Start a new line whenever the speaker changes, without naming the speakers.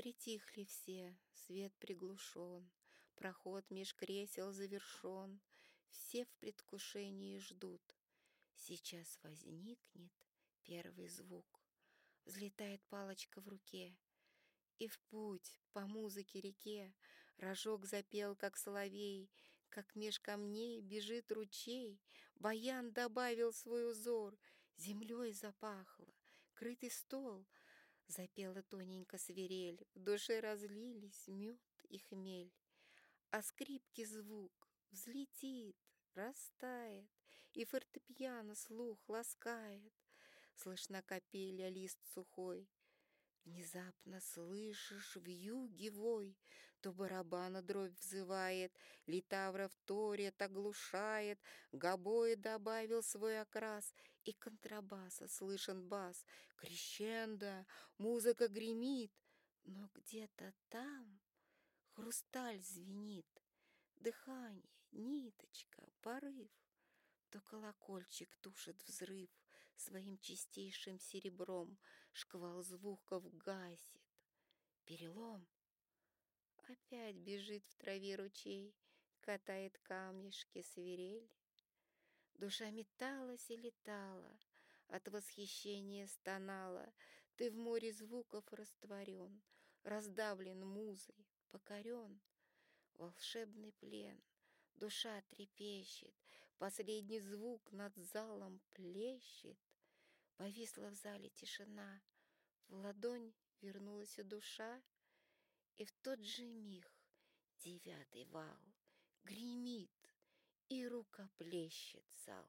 Притихли все, свет приглушен, Проход меж кресел завершен, Все в предвкушении ждут. Сейчас возникнет первый звук. Взлетает палочка в руке, И в путь по музыке реке Рожок запел, как соловей, Как меж камней бежит ручей. Баян добавил свой узор, Землей запахло, крытый стол — Запела тоненько свирель, В душе разлились мед и хмель. А скрипки звук взлетит, растает, И фортепиано слух ласкает. Слышна капеля лист сухой, Внезапно слышишь в юге вой, То барабана дробь взывает, Литавра вторит, оглушает, Гобой добавил свой окрас, И контрабаса слышен бас, Крещендо, музыка гремит, Но где-то там хрусталь звенит, Дыхание, ниточка, порыв. То колокольчик тушит взрыв Своим чистейшим серебром, Шквал звуков гасит. Перелом. Опять бежит в траве ручей, Катает камешки свирель. Душа металась и летала, От восхищения стонала. Ты в море звуков растворен, Раздавлен музой, покорен. Волшебный плен — Душа трепещет, последний звук над залом плещет. Повисла в зале тишина, в ладонь вернулась душа, и в тот же миг девятый вал гремит, и рука плещет зал.